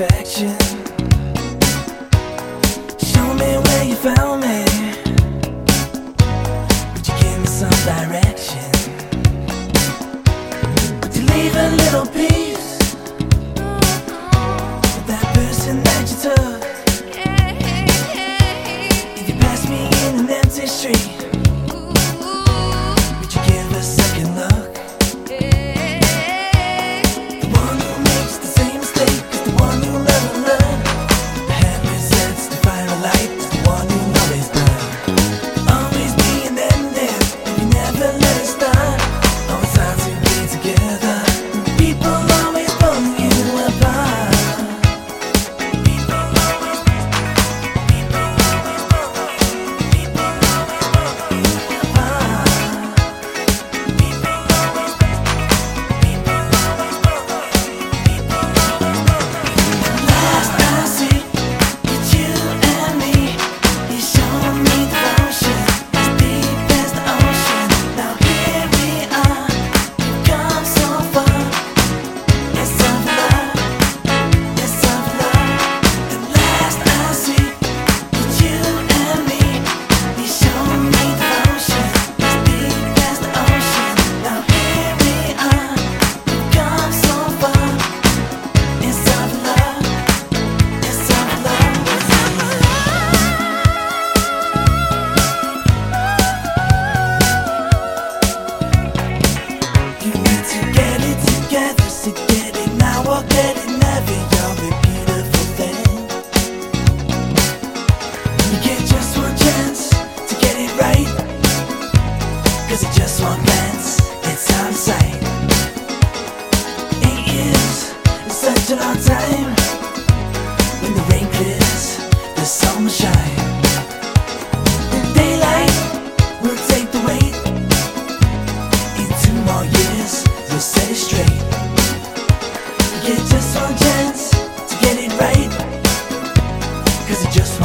perfection. Show me where you found years, it's such a long time. When the rain clears, the sun will shine. The daylight will take the weight. In two more years, you'll set it straight. You get just one chance to get it right. Cause it just